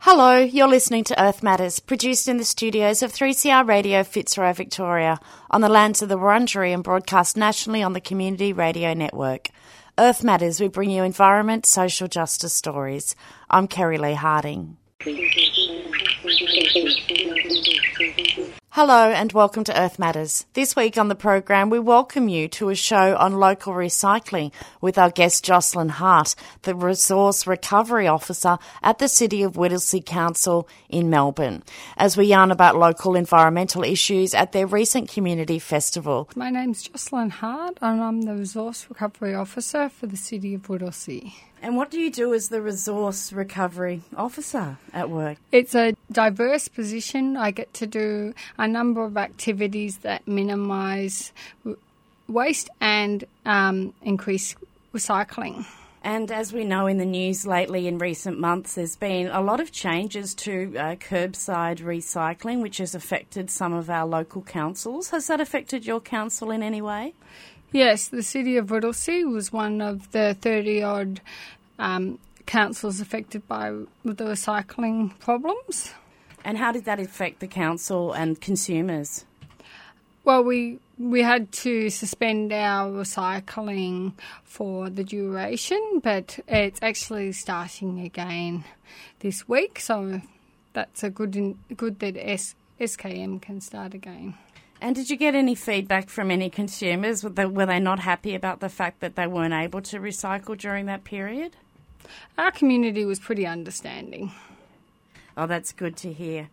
Hello, you're listening to Earth Matters, produced in the studios of 3CR Radio Fitzroy, Victoria, on the lands of the Wurundjeri and broadcast nationally on the Community Radio Network. Earth Matters, we bring you environment, social justice stories. I'm Kerry Lee Harding. Hello and welcome to Earth Matters. This week on the program, we welcome you to a show on local recycling with our guest Jocelyn Hart, the Resource Recovery Officer at the City of Whittlesea Council in Melbourne, as we yarn about local environmental issues at their recent community festival. My name's Jocelyn Hart and I'm the Resource Recovery Officer for the City of Whittlesea. And what do you do as the resource recovery officer at work? It's a diverse position. I get to do a number of activities that minimise waste and um, increase recycling. And as we know in the news lately in recent months, there's been a lot of changes to uh, curbside recycling, which has affected some of our local councils. Has that affected your council in any way? Yes, the city of Whittlesea was one of the 30 odd um, councils affected by the recycling problems. And how did that affect the council and consumers? Well, we we had to suspend our recycling for the duration, but it's actually starting again this week. So that's a good good that S, SKM can start again. And did you get any feedback from any consumers? Were they, were they not happy about the fact that they weren't able to recycle during that period? Our community was pretty understanding. Oh, that's good to hear.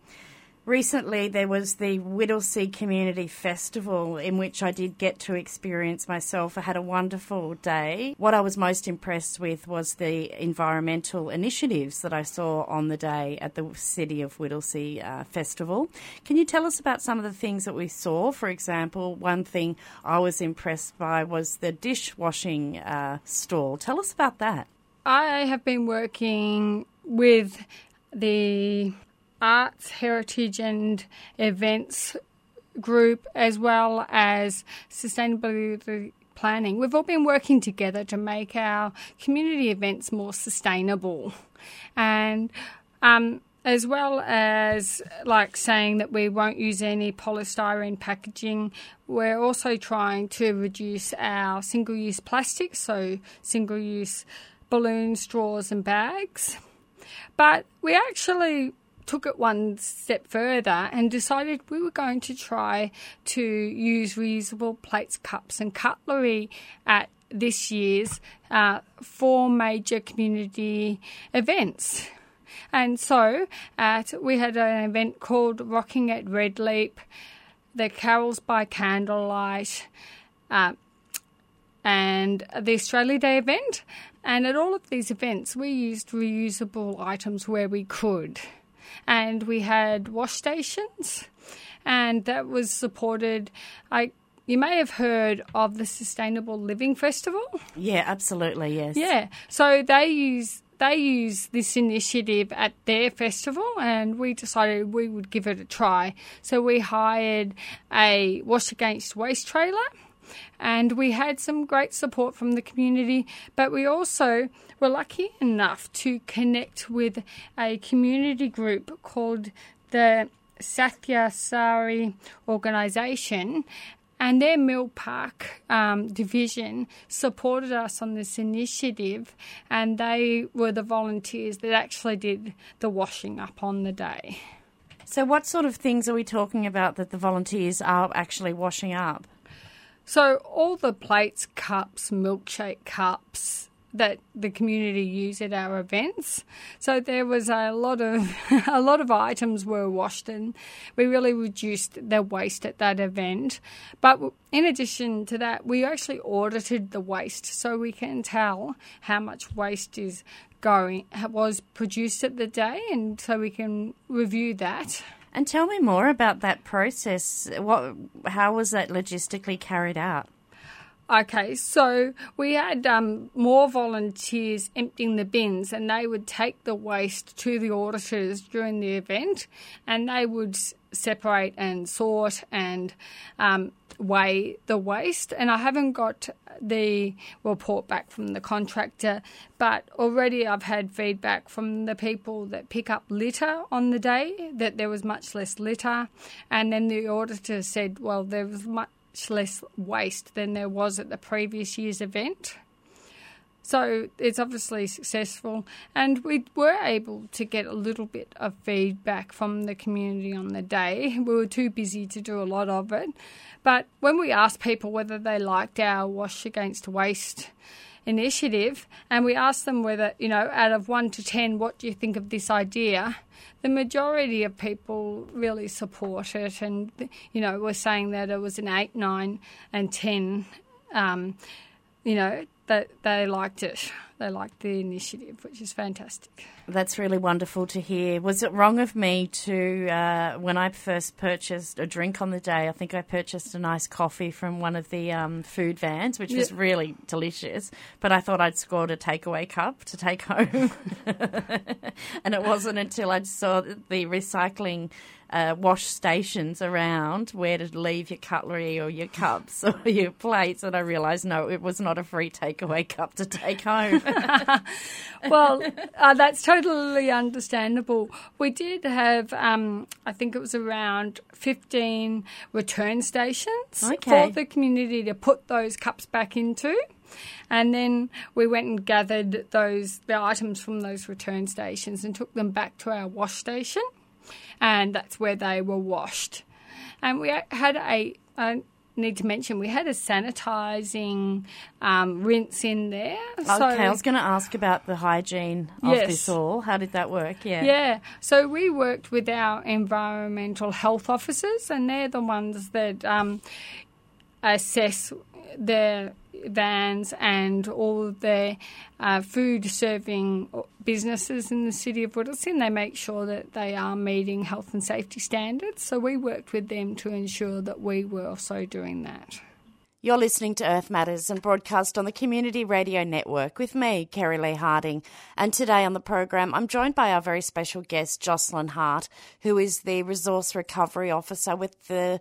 Recently, there was the Whittlesea Community Festival in which I did get to experience myself. I had a wonderful day. What I was most impressed with was the environmental initiatives that I saw on the day at the City of Whittlesea uh, Festival. Can you tell us about some of the things that we saw? For example, one thing I was impressed by was the dishwashing uh, stall. Tell us about that. I have been working with the arts, heritage, and events group, as well as sustainability planning. We've all been working together to make our community events more sustainable. And um, as well as like saying that we won't use any polystyrene packaging, we're also trying to reduce our single use plastics, so single use balloons, straws and bags. But we actually took it one step further and decided we were going to try to use reusable plates, cups, and cutlery at this year's uh, four major community events. And so at, we had an event called Rocking at Red Leap, the Carols by Candlelight, uh, and the Australia Day event. And at all of these events, we used reusable items where we could. And we had wash stations, and that was supported. I you may have heard of the Sustainable Living Festival. Yeah, absolutely, yes. Yeah. So they use they use this initiative at their festival and we decided we would give it a try. So we hired a wash against waste trailer and we had some great support from the community, but we also were lucky enough to connect with a community group called the Sathya Sai organisation, and their Mill Park um, division supported us on this initiative, and they were the volunteers that actually did the washing up on the day. So, what sort of things are we talking about that the volunteers are actually washing up? So all the plates, cups, milkshake cups that the community use at our events. So there was a lot of a lot of items were washed and we really reduced the waste at that event. But in addition to that, we actually audited the waste so we can tell how much waste is going was produced at the day and so we can review that. And tell me more about that process. What, how was that logistically carried out? Okay, so we had um, more volunteers emptying the bins, and they would take the waste to the auditors during the event, and they would separate and sort and um, weigh the waste. And I haven't got the report back from the contractor, but already I've had feedback from the people that pick up litter on the day that there was much less litter. And then the auditor said, well, there was much less waste than there was at the previous year's event. So it's obviously successful, and we were able to get a little bit of feedback from the community on the day. We were too busy to do a lot of it, but when we asked people whether they liked our Wash Against Waste initiative, and we asked them whether, you know, out of one to ten, what do you think of this idea? The majority of people really support it, and, you know, we're saying that it was an eight, nine, and ten. Um, you know, that they liked it. They liked the initiative, which is fantastic. That's really wonderful to hear. Was it wrong of me to, uh, when I first purchased a drink on the day, I think I purchased a nice coffee from one of the um, food vans, which was really delicious, but I thought I'd scored a takeaway cup to take home. and it wasn't until I saw the recycling uh, wash stations around where to leave your cutlery or your cups or your plates, and I realised no, it was not a free takeaway cup to take home. well, uh, that's totally understandable. We did have, um, I think it was around 15 return stations okay. for the community to put those cups back into. And then we went and gathered those the items from those return stations and took them back to our wash station and that's where they were washed. And we had a, I need to mention, we had a sanitising um, rinse in there. Okay, so, I was going to ask about the hygiene of yes. this all. How did that work? Yeah. Yeah. So we worked with our environmental health officers, and they're the ones that um, assess the vans and all their uh, food serving businesses in the city of Whittlesea. They make sure that they are meeting health and safety standards. So we worked with them to ensure that we were also doing that. You're listening to Earth Matters and broadcast on the Community Radio Network with me, Kerry Lee Harding. And today on the program, I'm joined by our very special guest, Jocelyn Hart, who is the Resource Recovery Officer with the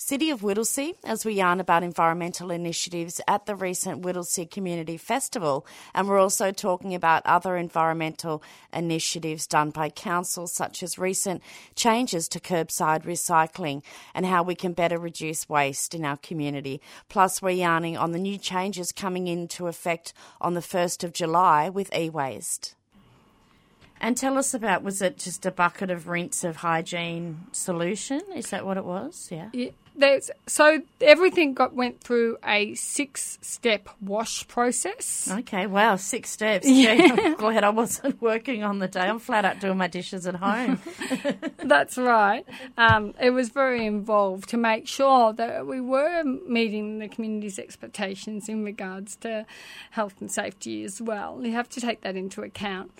City of Whittlesea as we yarn about environmental initiatives at the recent Whittlesea Community Festival. And we're also talking about other environmental initiatives done by councils, such as recent changes to curbside recycling and how we can better reduce waste in our community. Plus, we're yarning on the new changes coming into effect on the 1st of July with e waste. And tell us about was it just a bucket of rinse of hygiene solution? Is that what it was? Yeah. yeah so everything got went through a six step wash process. Okay, wow, six steps. Yeah, I'm glad I wasn't working on the day. I'm flat out doing my dishes at home. That's right. Um, it was very involved to make sure that we were meeting the community's expectations in regards to health and safety as well. You have to take that into account.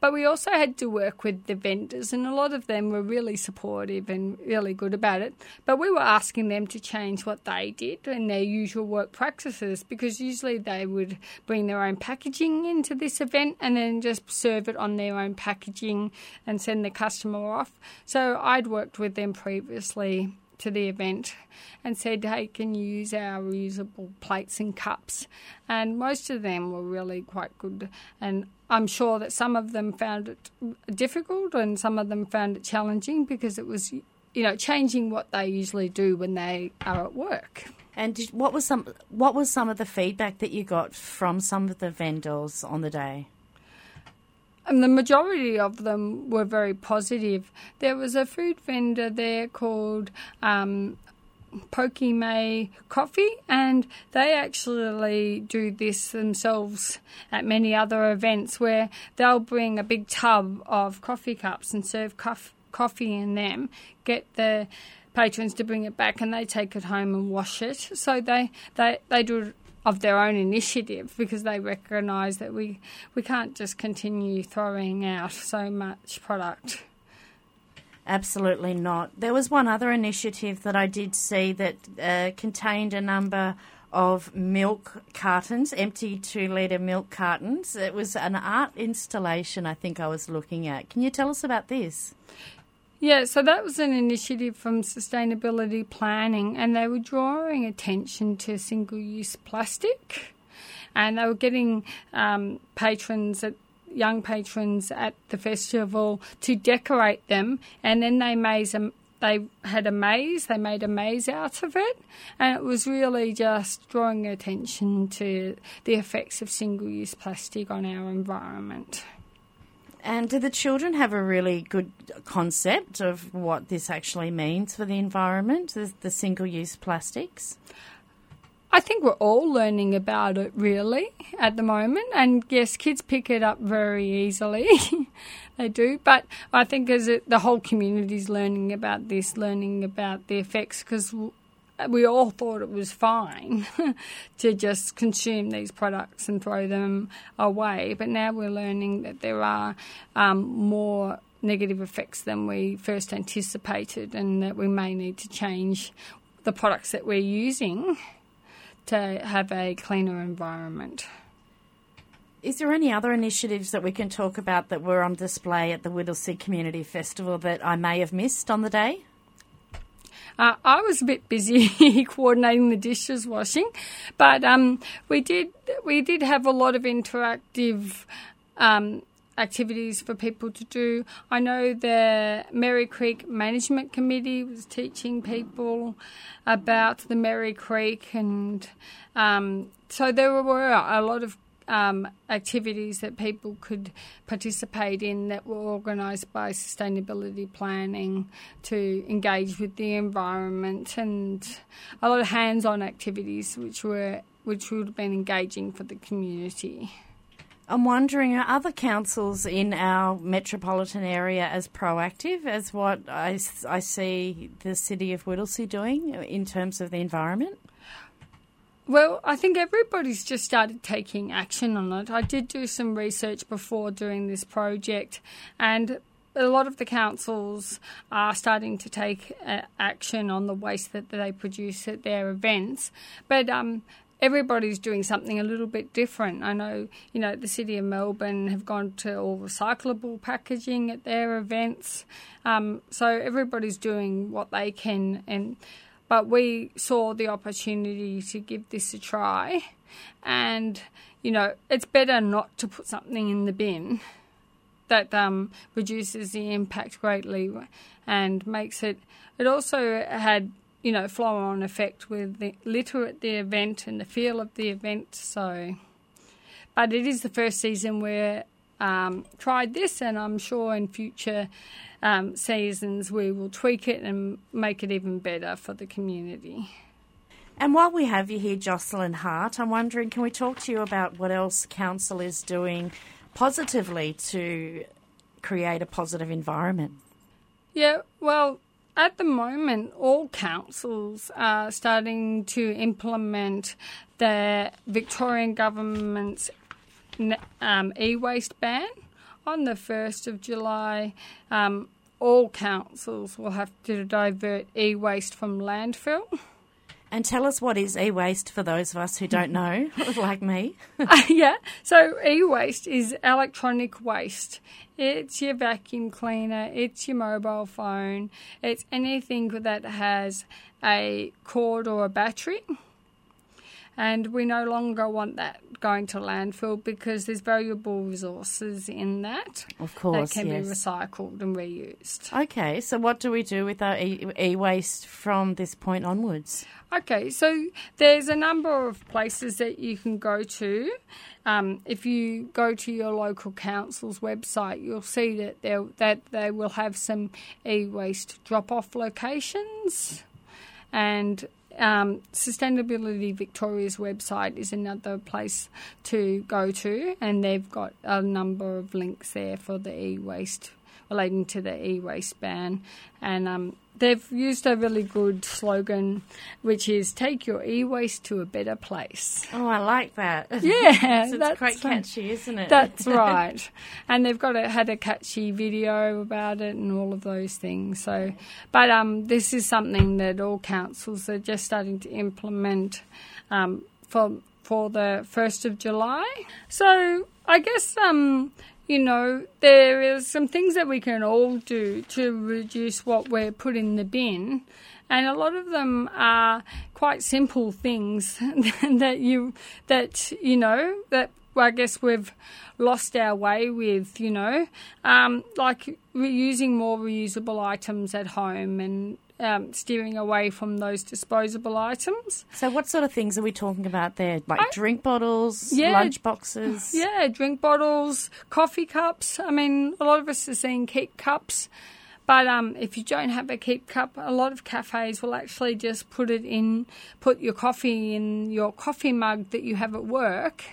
But we also had to work with the vendors, and a lot of them were really supportive and really good about it. But we were asking them to change what they did and their usual work practices because usually they would bring their own packaging into this event and then just serve it on their own packaging and send the customer off. So I'd worked with them previously to the event and said, hey, can you use our reusable plates and cups? And most of them were really quite good. And I'm sure that some of them found it difficult and some of them found it challenging because it was, you know, changing what they usually do when they are at work. And did, what was some what was some of the feedback that you got from some of the vendors on the day? And the majority of them were very positive. There was a food vendor there called um, May Coffee, and they actually do this themselves at many other events where they'll bring a big tub of coffee cups and serve cof- coffee in them, get the patrons to bring it back, and they take it home and wash it. So they, they, they do of their own initiative because they recognise that we, we can't just continue throwing out so much product. Absolutely not. There was one other initiative that I did see that uh, contained a number of milk cartons, empty two litre milk cartons. It was an art installation, I think I was looking at. Can you tell us about this? Yeah, so that was an initiative from Sustainability Planning, and they were drawing attention to single use plastic. And they were getting um, patrons at young patrons at the festival to decorate them, and then they made a, they had a maze. They made a maze out of it, and it was really just drawing attention to the effects of single-use plastic on our environment. And do the children have a really good concept of what this actually means for the environment, the, the single use plastics? I think we're all learning about it really at the moment, and yes, kids pick it up very easily. they do, but I think as it, the whole community is learning about this, learning about the effects, because we all thought it was fine to just consume these products and throw them away. But now we're learning that there are um, more negative effects than we first anticipated, and that we may need to change the products that we're using to have a cleaner environment. Is there any other initiatives that we can talk about that were on display at the Whittlesea Community Festival that I may have missed on the day? Uh, I was a bit busy coordinating the dishes washing, but um, we did we did have a lot of interactive um, activities for people to do. I know the Merri Creek Management Committee was teaching people about the Merri Creek, and um, so there were a lot of um, activities that people could participate in that were organised by sustainability planning to engage with the environment and a lot of hands-on activities which were which would have been engaging for the community. I'm wondering, are other councils in our metropolitan area as proactive as what I, I see the city of Whittlesea doing in terms of the environment? Well, I think everybody's just started taking action on it. I did do some research before doing this project, and a lot of the councils are starting to take uh, action on the waste that they produce at their events. But um, everybody's doing something a little bit different. I know, you know, the City of Melbourne have gone to all recyclable packaging at their events. Um, so everybody's doing what they can and but we saw the opportunity to give this a try. And, you know, it's better not to put something in the bin that um, reduces the impact greatly and makes it. It also had, you know, flow on effect with the litter at the event and the feel of the event. So, but it is the first season where um, tried this, and I'm sure in future um, seasons we will tweak it and make it even better for the community. And while we have you here, Jocelyn Hart, I'm wondering can we talk to you about what else Council is doing positively to create a positive environment? Yeah, well, at the moment, all councils are starting to implement the Victorian government's um, e-waste ban on the 1st of July. Um, all councils will have to divert e-waste from landfill. And tell us what is e-waste for those of us who don't know, like me. uh, yeah, so e-waste is electronic waste. It's your vacuum cleaner, it's your mobile phone, it's anything that has a cord or a battery and we no longer want that going to landfill because there's valuable resources in that. Of course, that can yes. be recycled and reused. Okay, so what do we do with our e waste from this point onwards? Okay, so there's a number of places that you can go to. Um, if you go to your local council's website, you'll see that they that they will have some e-waste drop-off locations, and um, Sustainability Victoria's website is another place to go to, and they've got a number of links there for the e waste relating to the e waste ban. And um, they've used a really good slogan, which is "Take your e-waste to a better place." Oh, I like that. Yeah, so that's quite catchy, isn't it? That's right. And they've got a, had a catchy video about it and all of those things. So, but um, this is something that all councils are just starting to implement um, for for the first of July. So I guess um, you know, there are some things that we can all do to reduce what we're put in the bin. And a lot of them are quite simple things that you that you know that I guess we've lost our way with, you know, um, like reusing more reusable items at home and um, steering away from those disposable items. So, what sort of things are we talking about there? Like I, drink bottles, yeah, lunch boxes? Yeah, drink bottles, coffee cups. I mean, a lot of us are seeing keep cups. But um, if you don't have a keep cup, a lot of cafes will actually just put it in, put your coffee in your coffee mug that you have at work.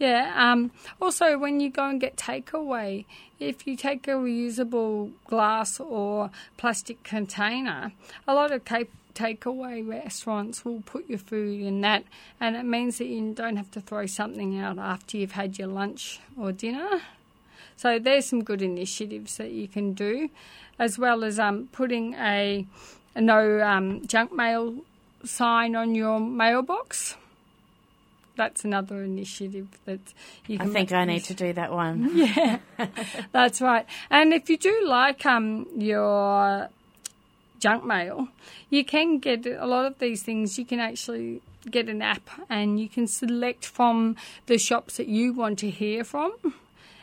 Yeah. Um, also, when you go and get takeaway, if you take a reusable glass or plastic container, a lot of takeaway restaurants will put your food in that, and it means that you don't have to throw something out after you've had your lunch or dinner. So there's some good initiatives that you can do, as well as um, putting a, a no um, junk mail sign on your mailbox that's another initiative that you can. I think I need to do that one. yeah, that's right. And if you do like um, your junk mail, you can get a lot of these things. You can actually get an app and you can select from the shops that you want to hear from.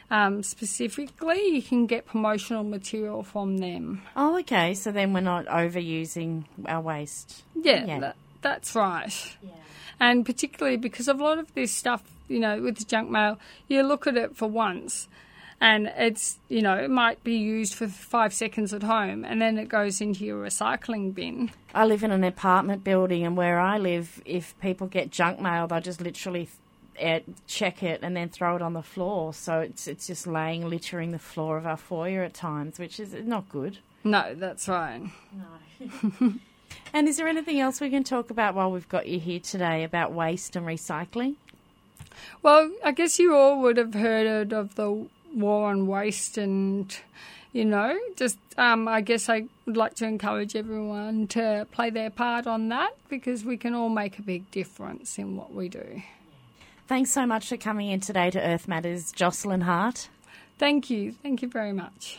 Um, specifically, you can get promotional material from them. Oh, okay. So then we're not overusing our waste. Yeah, yeah. That, that's right. Yeah and particularly because of a lot of this stuff, you know, with the junk mail, you look at it for once and it's you know it might be used for five seconds at home and then it goes into your recycling bin. I live in an apartment building and where i live if people get junk mail they'll just literally check it and then throw it on the floor. So it's it's just laying littering the floor of our foyer at times which is not good. No that's right. No And is there anything else we can talk about while we've got you here today about waste and recycling? Well, I guess you all would have heard of the war on waste, and you know, just um, I guess I would like to encourage everyone to play their part on that because we can all make a big difference in what we do. Thanks so much for coming in today to Earth Matters, Jocelyn Hart. Thank you. Thank you very much.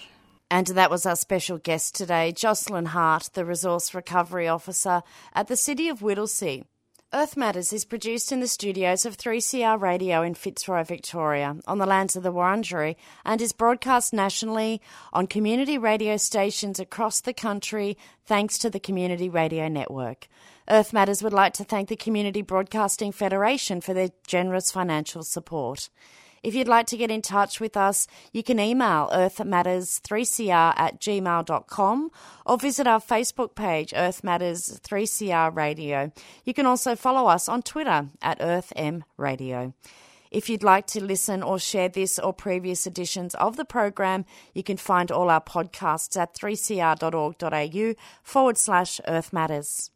And that was our special guest today, Jocelyn Hart, the Resource Recovery Officer at the City of Whittlesea. Earth Matters is produced in the studios of 3CR Radio in Fitzroy, Victoria, on the lands of the Wurundjeri, and is broadcast nationally on community radio stations across the country thanks to the Community Radio Network. Earth Matters would like to thank the Community Broadcasting Federation for their generous financial support. If you'd like to get in touch with us, you can email earthmatters3cr at gmail.com or visit our Facebook page, Earth Matters 3CR Radio. You can also follow us on Twitter at EarthM Radio. If you'd like to listen or share this or previous editions of the program, you can find all our podcasts at 3cr.org.au forward slash Earth Matters.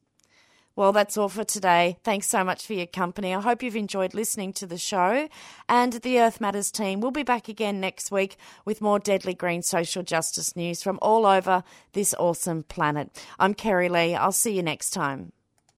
Well, that's all for today. Thanks so much for your company. I hope you've enjoyed listening to the show. And the Earth Matters team will be back again next week with more deadly green social justice news from all over this awesome planet. I'm Kerry Lee. I'll see you next time.